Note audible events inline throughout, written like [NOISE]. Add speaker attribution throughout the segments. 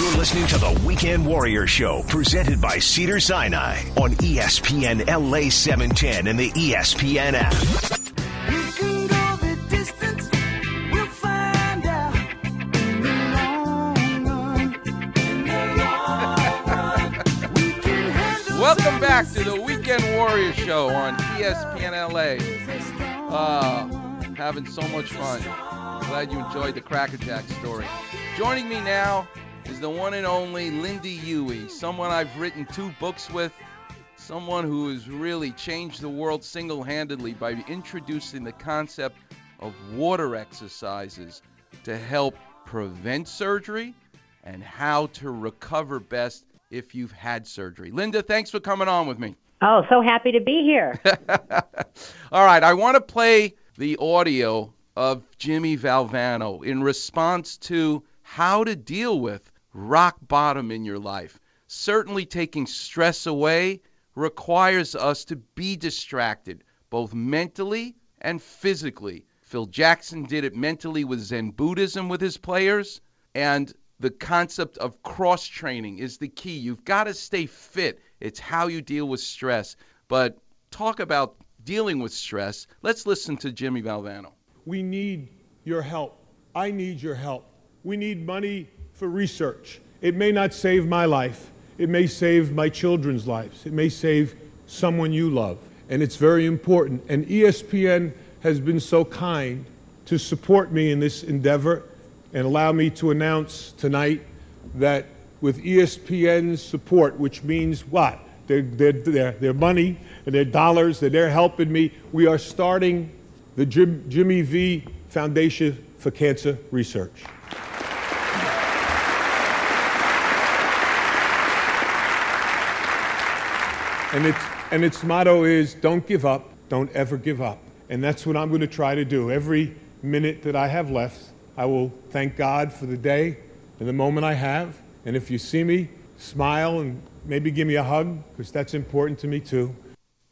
Speaker 1: You're listening to the Weekend Warrior Show, presented by Cedar Sinai on ESPN LA 710 and the ESPN app.
Speaker 2: You can go the distance, we'll find out in the long run. In the long run, we can handle
Speaker 3: Welcome back to the Weekend Warrior Show on ESPN LA. Uh, having so much fun. Glad you enjoyed the Cracker Jack story. Joining me now is the one and only Lynda Huey, someone I've written two books with, someone who has really changed the world single handedly by introducing the concept of water exercises to help prevent surgery and how to recover best if you've had surgery. Lynda, thanks for coming on with me.
Speaker 4: Oh, so happy to be here. [LAUGHS]
Speaker 3: All right, I want to play the audio of Jimmy Valvano in response to how to deal with rock bottom in your life. Certainly, taking stress away requires us to be distracted, both mentally and physically. Phil Jackson did it mentally with Zen Buddhism with his players, and the concept of cross training is the key. You've got to stay fit. It's how you deal with stress. But talk about dealing with stress. Let's listen to Jimmy Valvano.
Speaker 5: We need your help. I need your help. We need money for research. It may not save my life. It may save my children's lives. It may save someone you love. And it's very important. And ESPN has been so kind to support me in this endeavor and allow me to announce tonight that with ESPN's support, which means what? Their, their, their, their money and their dollars that they're helping me, we are starting the Jim, Jimmy V Foundation for Cancer Research. And its, and its motto is don't give up, don't ever give up. And that's what I'm going to try to do. Every minute that I have left, I will thank God for the day and the moment I have. And if you see me, smile and maybe give me a hug, because that's important to me too.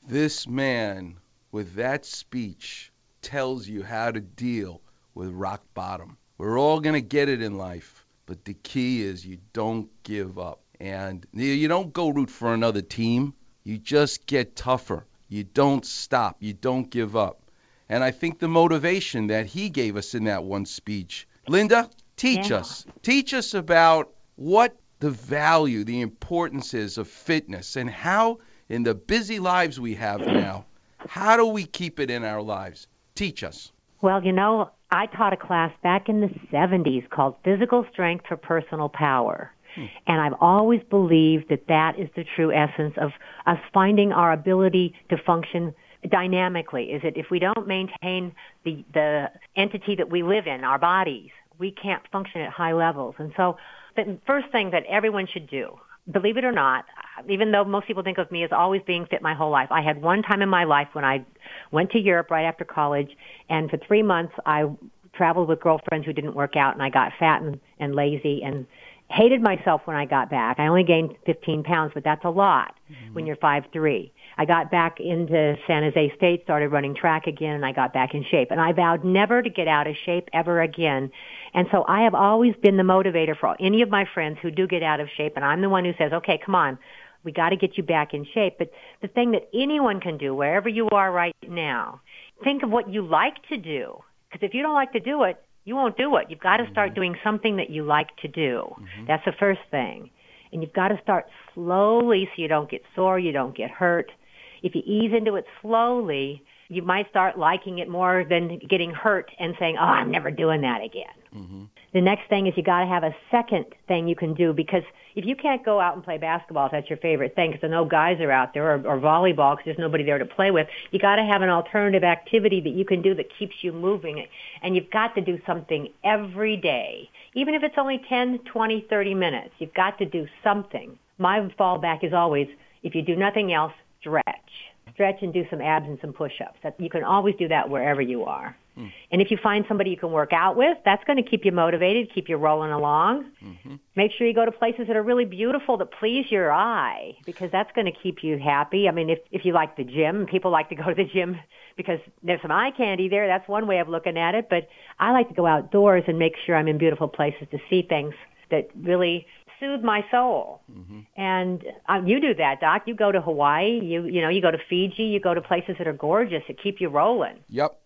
Speaker 3: This man, with that speech, tells you how to deal with rock bottom. We're all going to get it in life, but the key is you don't give up. And you don't go root for another team. You just get tougher. You don't stop. You don't give up. And I think the motivation that he gave us in that one speech. Lynda, teach
Speaker 4: Yeah.
Speaker 3: us. Teach us about what the value, the importance is of fitness and how in the busy lives we have now, how do we keep it in our lives? Teach us.
Speaker 4: well, you know, I taught a class back in the 70s called Physical Strength for Personal Power. Hmm. And I've always believed that that is the true essence of us finding our ability to function dynamically. Is that if we don't maintain the, the entity that we live in, our bodies, we can't function at high levels. And so the first thing that everyone should do, believe it or not, even though most people think of me as always being fit my whole life, I had one time in my life when I went to Europe right after college, and for three months I traveled with girlfriends who didn't work out, and I got fat and, and lazy and hated myself when I got back. I only gained 15 pounds, but that's a lot mm-hmm. when you're five three. I got back into San Jose State, started running track again, and I got back in shape. And I vowed never to get out of shape ever again. And so I have always been the motivator for any of my friends who do get out of shape, and I'm the one who says, okay, come on, we got to get you back in shape. But the thing that anyone can do, wherever you are right now, think of what you like to do. Because if you don't like to do it, you won't do it. You've got to start mm-hmm. doing something that you like to do. Mm-hmm. That's the first thing. And you've got to start slowly so you don't get sore, you don't get hurt. If you ease into it slowly, you might start liking it more than getting hurt and saying, oh, I'm never doing that again. Mm-hmm. The next thing is you got to have a second thing you can do because if you can't go out and play basketball, if that's your favorite thing, because no guys are out there, or, or volleyball because there's nobody there to play with, you got to have an alternative activity that you can do that keeps you moving. And you've got to do something every day, even if it's only 10, 20, 30 minutes. You've got to do something. My fallback is always, if you do nothing else, stretch. Stretch and do some abs and some push-ups. That, you can always do that wherever you are. Mm-hmm. And if you find somebody you can work out with, that's going to keep you motivated, keep you rolling along. Mm-hmm. Make sure you go to places that are really beautiful that please your eye because that's going to keep you happy. I mean, if if you like the gym, people like to go to the gym because there's some eye candy there. That's one way of looking at it, but I like to go outdoors and make sure I'm in beautiful places to see things that really soothe my soul. Mm-hmm. And uh, you do that, Doc. You go to Hawaii. You you know you go to Fiji. You go to places that are gorgeous that keep you rolling.
Speaker 3: Yep.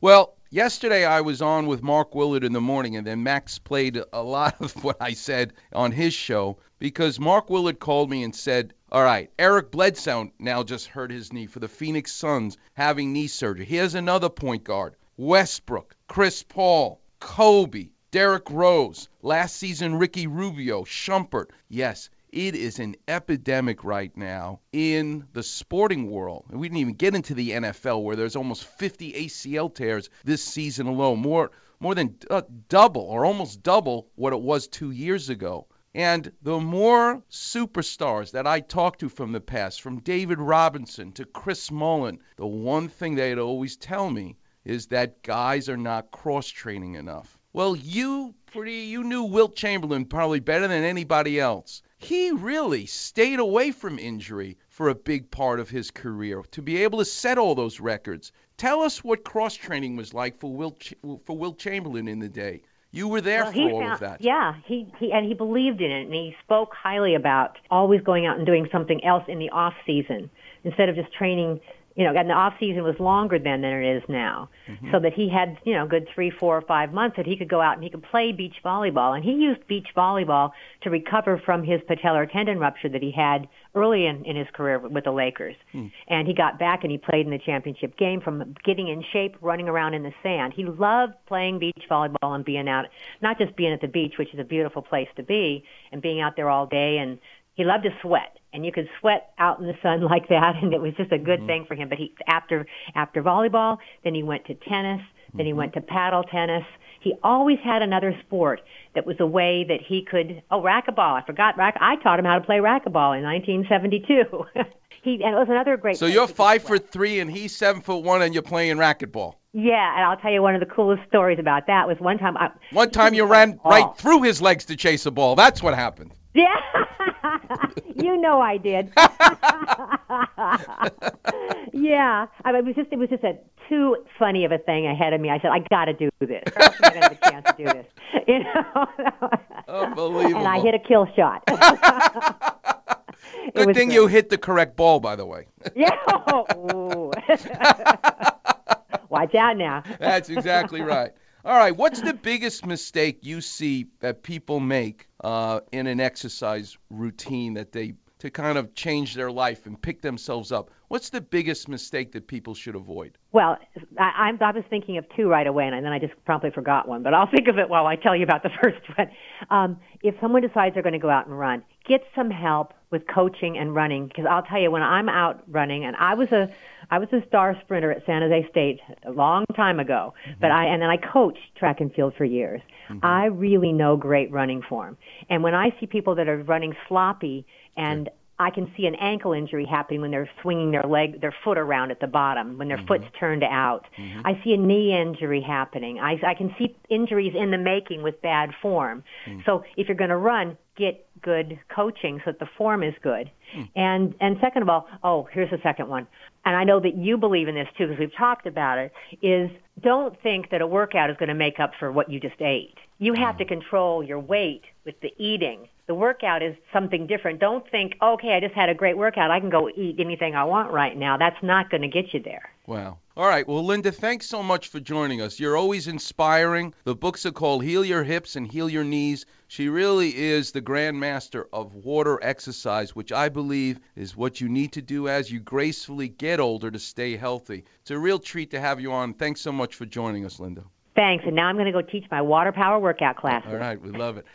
Speaker 3: Well, yesterday I was on with Mark Willard in the morning, and then Max played a lot of [LAUGHS] what I said on his show because Mark Willard called me and said, All right, Eric Bledsoe now just hurt his knee for the Phoenix Suns having knee surgery. Here's another point guard Westbrook, Chris Paul, Kobe, Derrick Rose, last season Ricky Rubio, Shumpert. Yes, it is an epidemic right now in the sporting world. And we didn't even get into the NFL where there's almost 50 ACL tears this season alone, more more than uh, double or almost double what it was 2 years ago. And the more superstars that I talked to from the past, from David Robinson to Chris Mullin, the one thing they'd always tell me is that guys are not cross training enough. Well, you pretty you knew Wilt Chamberlain probably better than anybody else. He really stayed away from injury for a big part of his career to be able to set all those records. Tell us what cross training was like for Will Ch- for Wilt Chamberlain in the day. You were there
Speaker 4: well,
Speaker 3: for all
Speaker 4: found,
Speaker 3: of that.
Speaker 4: Yeah, he, he and he believed in it, and he spoke highly about always going out and doing something else in the off season instead of just training. You know, and the off season was longer then than it is now,
Speaker 3: Mm-hmm.
Speaker 4: so that he had you know good three, four, or five months that he could go out and he could play beach volleyball, and he used beach volleyball to recover from his patellar tendon rupture that he had early in, in his career with the Lakers. And he got back and he played in the championship game from getting in shape, running around in the sand. He loved playing beach volleyball and being out, not just being at the beach, which is a beautiful place to be, and being out there all day. And he loved to sweat. And you could sweat out in the sun [LAUGHS] like that, and it was just a good mm-hmm. thing for him. But he after after volleyball, then he went to tennis, then he mm-hmm. went to paddle tennis. He always had another sport that was a way that he could. Oh, racquetball! I forgot rack. I taught him how to play racquetball in 1972. [LAUGHS] he and it was another great.
Speaker 3: So you're five foot three and he's seven foot one and you're playing racquetball.
Speaker 4: Yeah, and I'll tell you one of the coolest stories about that was one time. I,
Speaker 3: One time you ran right through his legs to chase a ball. That's what happened.
Speaker 4: Yeah, [LAUGHS] [LAUGHS] you know I did. [LAUGHS] yeah, I mean, it was just it was just a too funny of a thing ahead of me. I said I got to do this. I don't think I'm gonna have a chance to do this. [LAUGHS] You know.
Speaker 3: Unbelievable.
Speaker 4: And I hit a kill shot.
Speaker 3: Good thing
Speaker 4: great.
Speaker 3: you hit the correct ball, by the way.
Speaker 4: Yeah. Ooh. Watch out now.
Speaker 3: That's exactly right. All right, what's the biggest mistake you see that people make uh, in an exercise routine that they to kind of change their life and pick themselves up? What's the biggest mistake that people should avoid?
Speaker 4: Well, I, I'm, I was thinking of two right away, and then I just promptly forgot one. But I'll [LAUGHS] think of it while I tell you about the [LAUGHS] first one. Um, if someone decides they're going to go out and run, get some help with coaching and running. Because I'll tell you, when I'm out running, and I was a I was a star sprinter at San Jose State a long time ago, mm-hmm. but I and then I coached track and field for years. Mm-hmm. I really know great running form, and when I see people that are running sloppy and I can see an ankle injury happening when they're swinging their leg, their foot around at the bottom, when their mm-hmm. foot's turned out. I see a knee injury happening. I, I can see injuries in the making with bad form. Mm. So if you're going to run, get good coaching so that the form is good. Hmm. And and second of all, oh, here's the second one. And I know that you believe in this too because we've talked about it. Is don't think that a workout is going to make up for what you just ate. You have to hmm. control your weight with the eating. The workout is something different. Don't think, okay, I just had a great workout. I can go eat anything I want right now. That's not going to get you there.
Speaker 3: Wow. All right. Well, Lynda, thanks so much for joining us. You're always inspiring. The books are called Heal Your Hips and Heal Your Knees. She really is the grandmaster of water exercise, which I believe is what you need to do as you gracefully get older to stay healthy. It's a real treat to have you on. Thanks so much for joining us, Lynda.
Speaker 4: Thanks. And now I'm going to go teach my water power workout class.
Speaker 3: All right. We love it.